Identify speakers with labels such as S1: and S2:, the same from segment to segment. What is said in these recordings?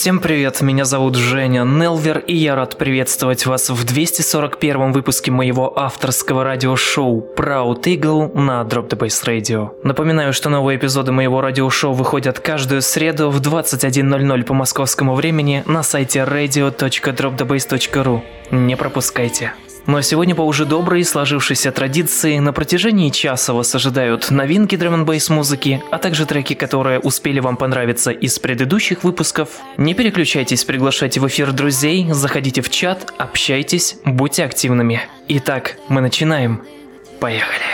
S1: Всем привет, меня зовут Женя Нелвер, и я рад приветствовать вас в 241 выпуске моего авторского радиошоу Proud Eagle на Drop the Bass Radio. Напоминаю, что новые эпизоды моего радиошоу выходят каждую среду в 21.00 по московскому времени на сайте radio.dropthebase.ru. Не пропускайте. Ну а сегодня по уже доброй сложившейся традиции на протяжении часа вас ожидают новинки драм бейс музыки, а также треки, которые успели вам понравиться из предыдущих выпусков. Не переключайтесь, приглашайте в эфир друзей, заходите в чат, общайтесь, будьте активными. Итак, мы начинаем. Поехали.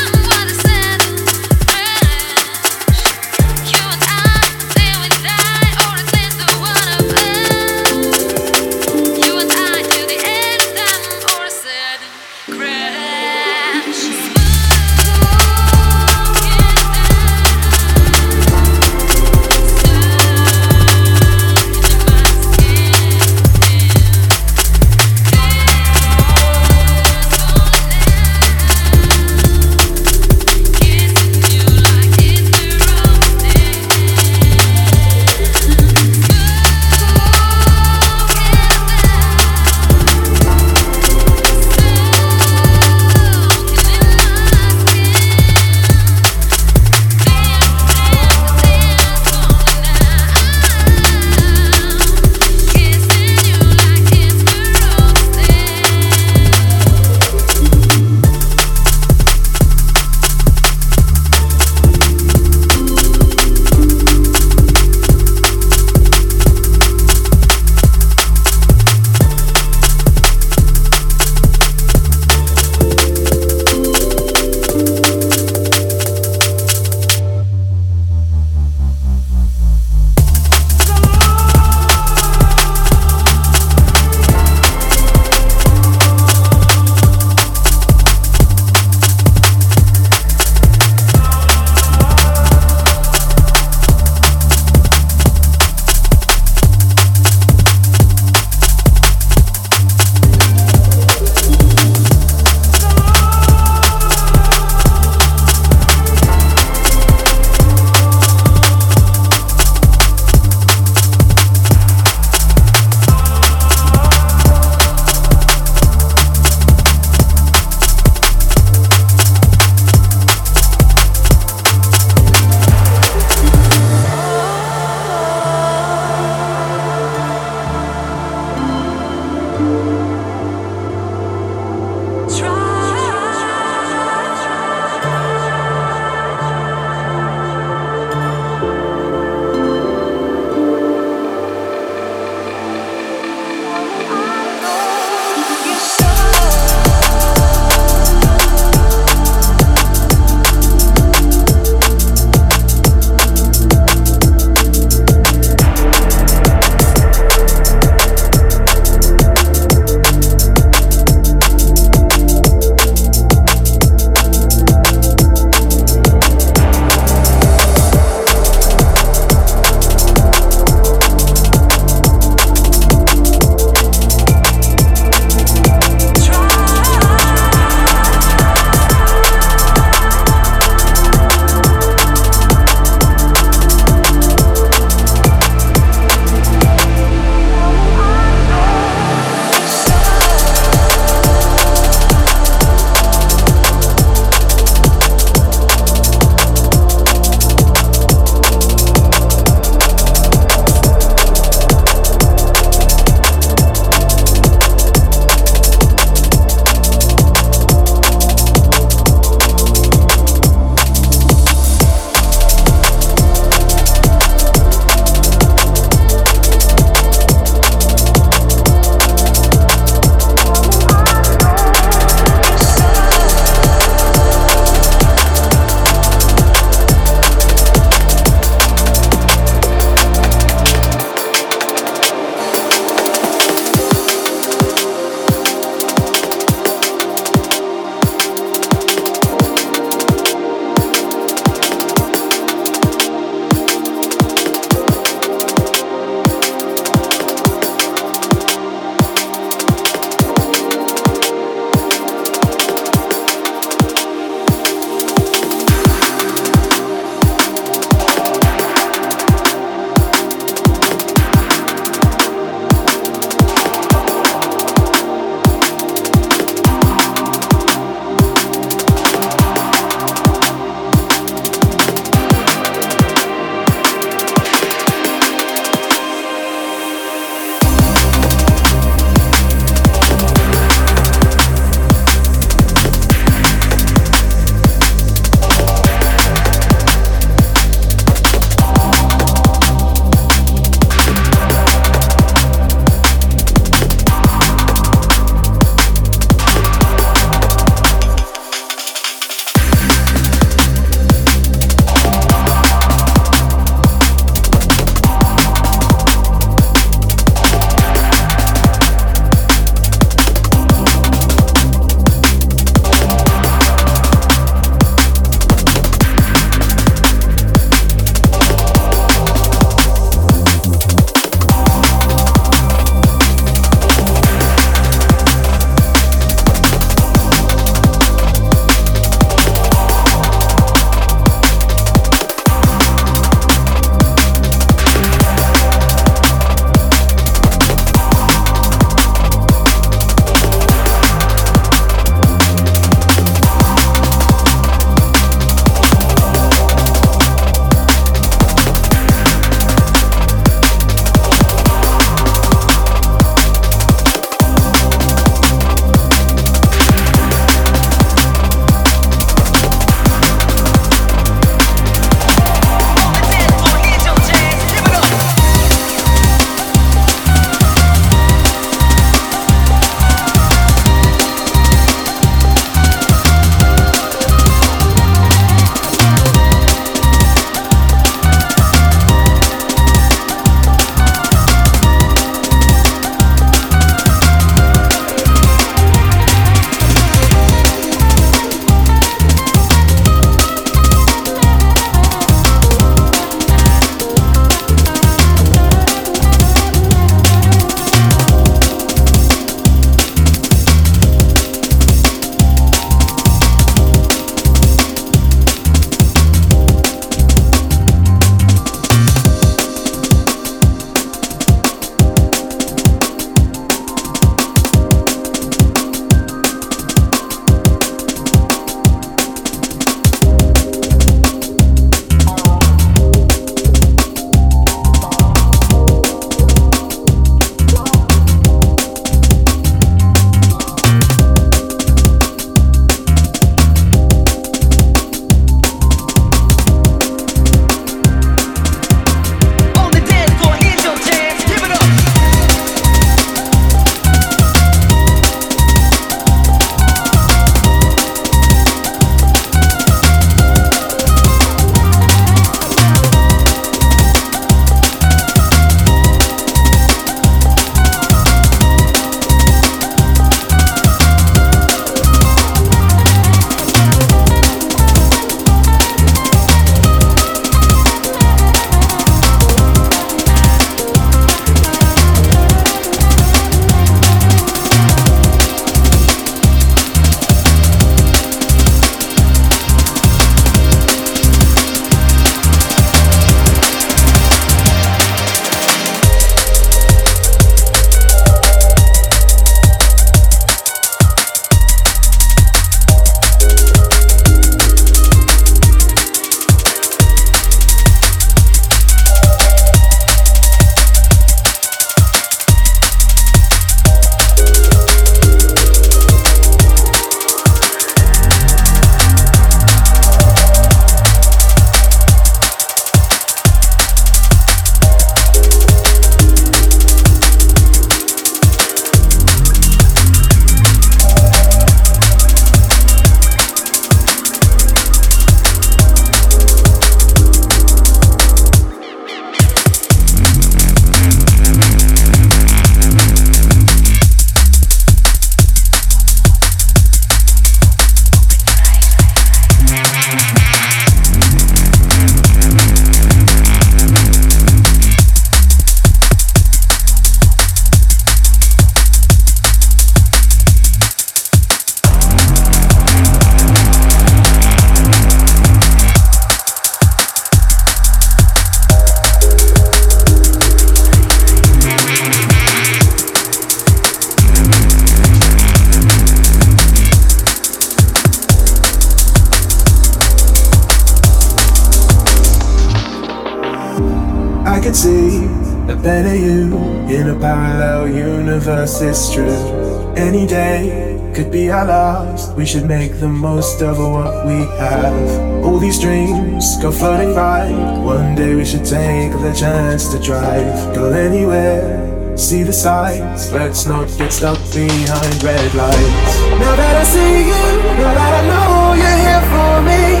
S2: Universe. It's true. Any day could be our last. We should make the most of what we have. All these dreams go floating by. One day we should take the chance to drive. Go anywhere. See the sights, let's not get stuck behind red lights. Now that I see you, now that I know you're here for me,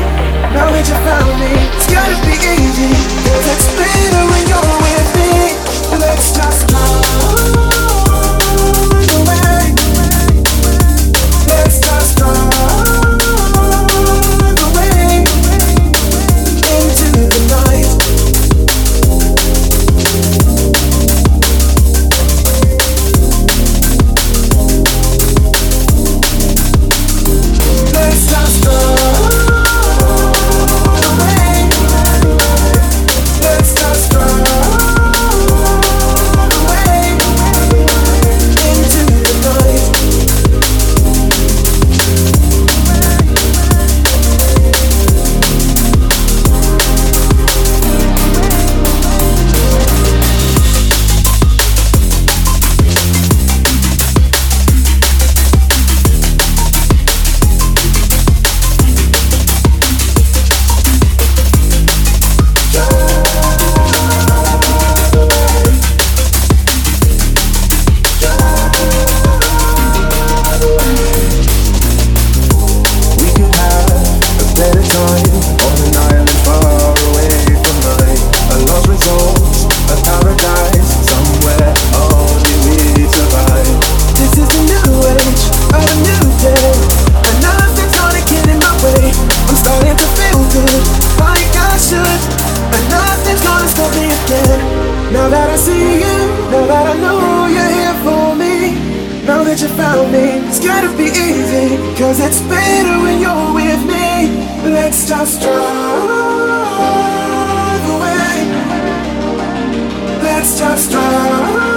S2: now that you found me, it's gotta be easy. Cause it's better when you're with me. Let's just drive Now that I see you, now that I know you're here for me. Now that you found me, it's gotta be easy. Cause it's better when you're with me. Let's just drive away. Let's just drive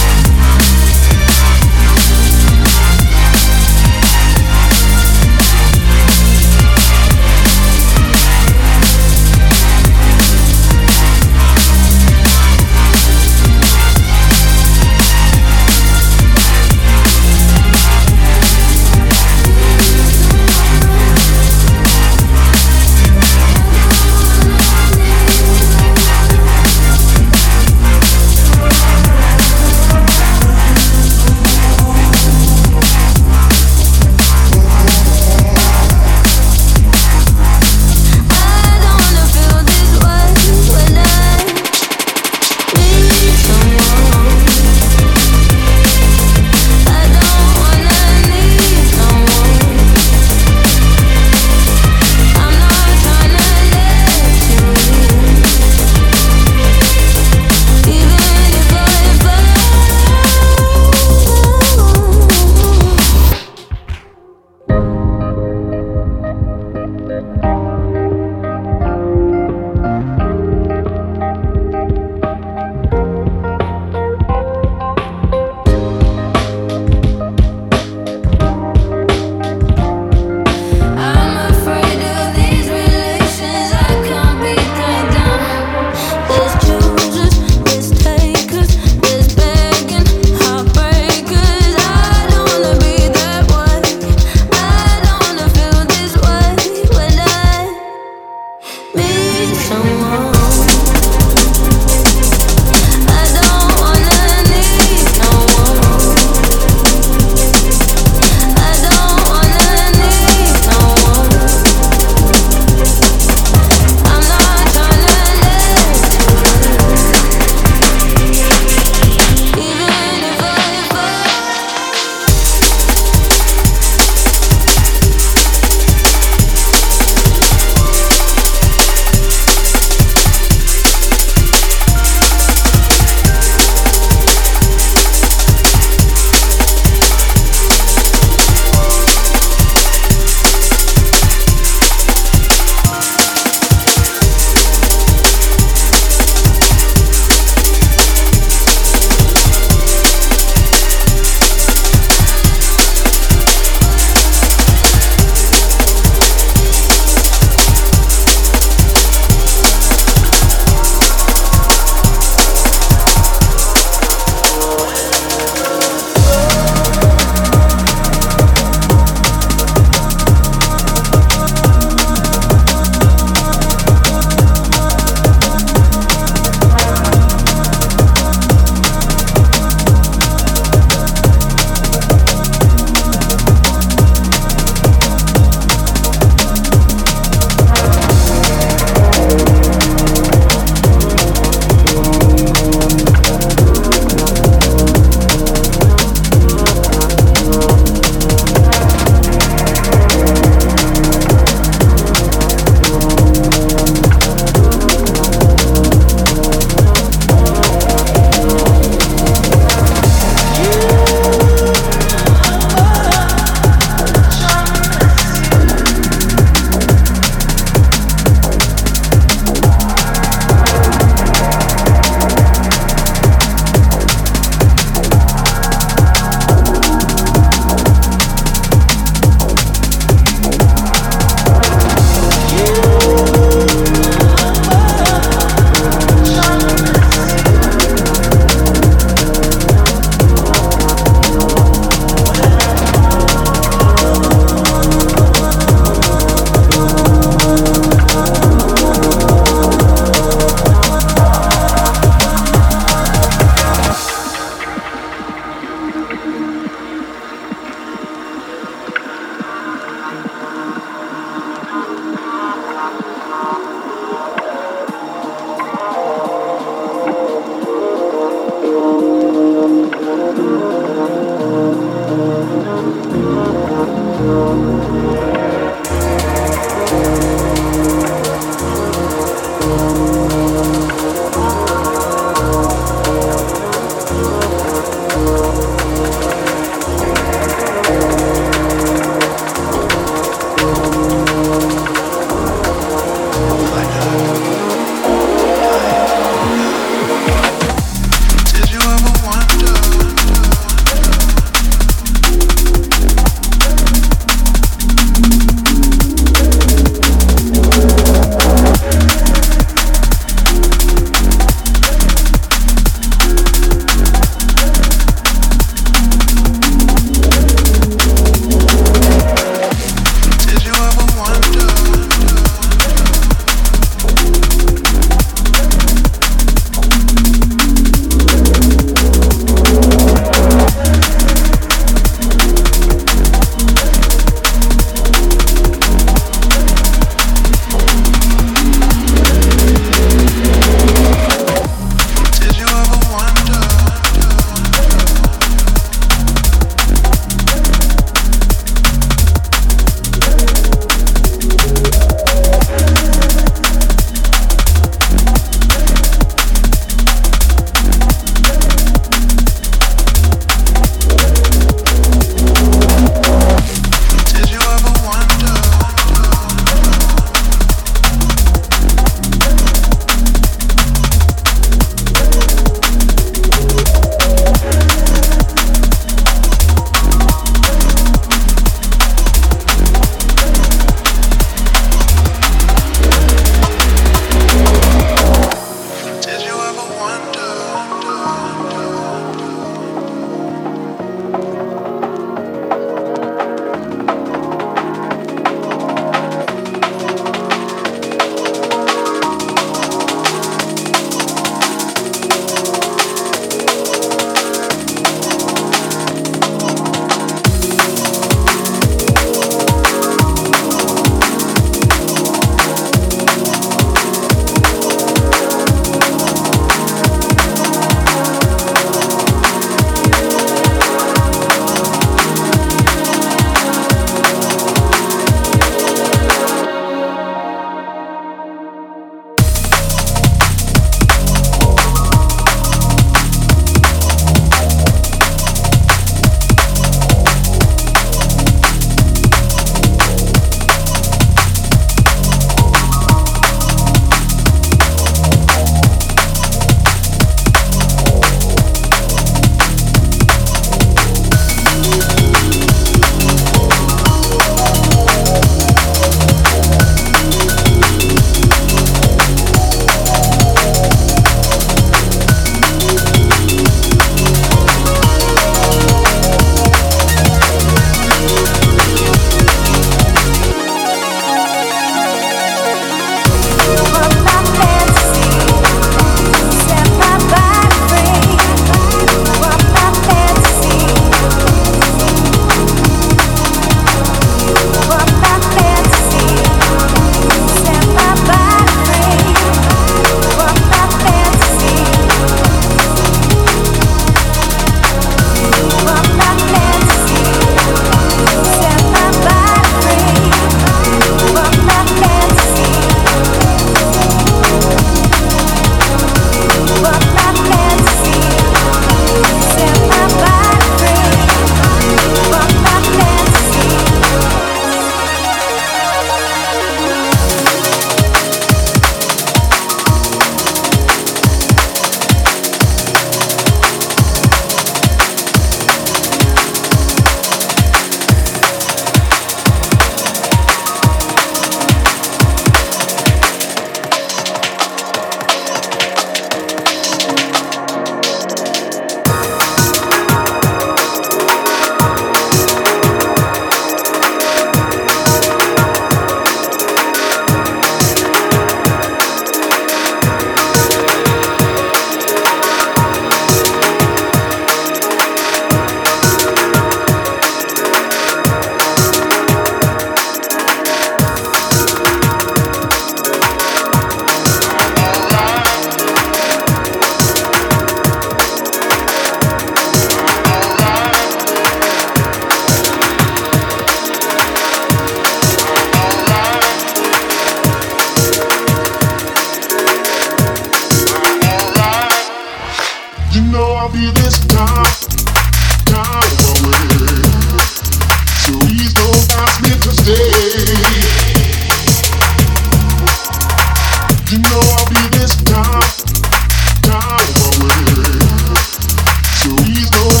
S3: Please don't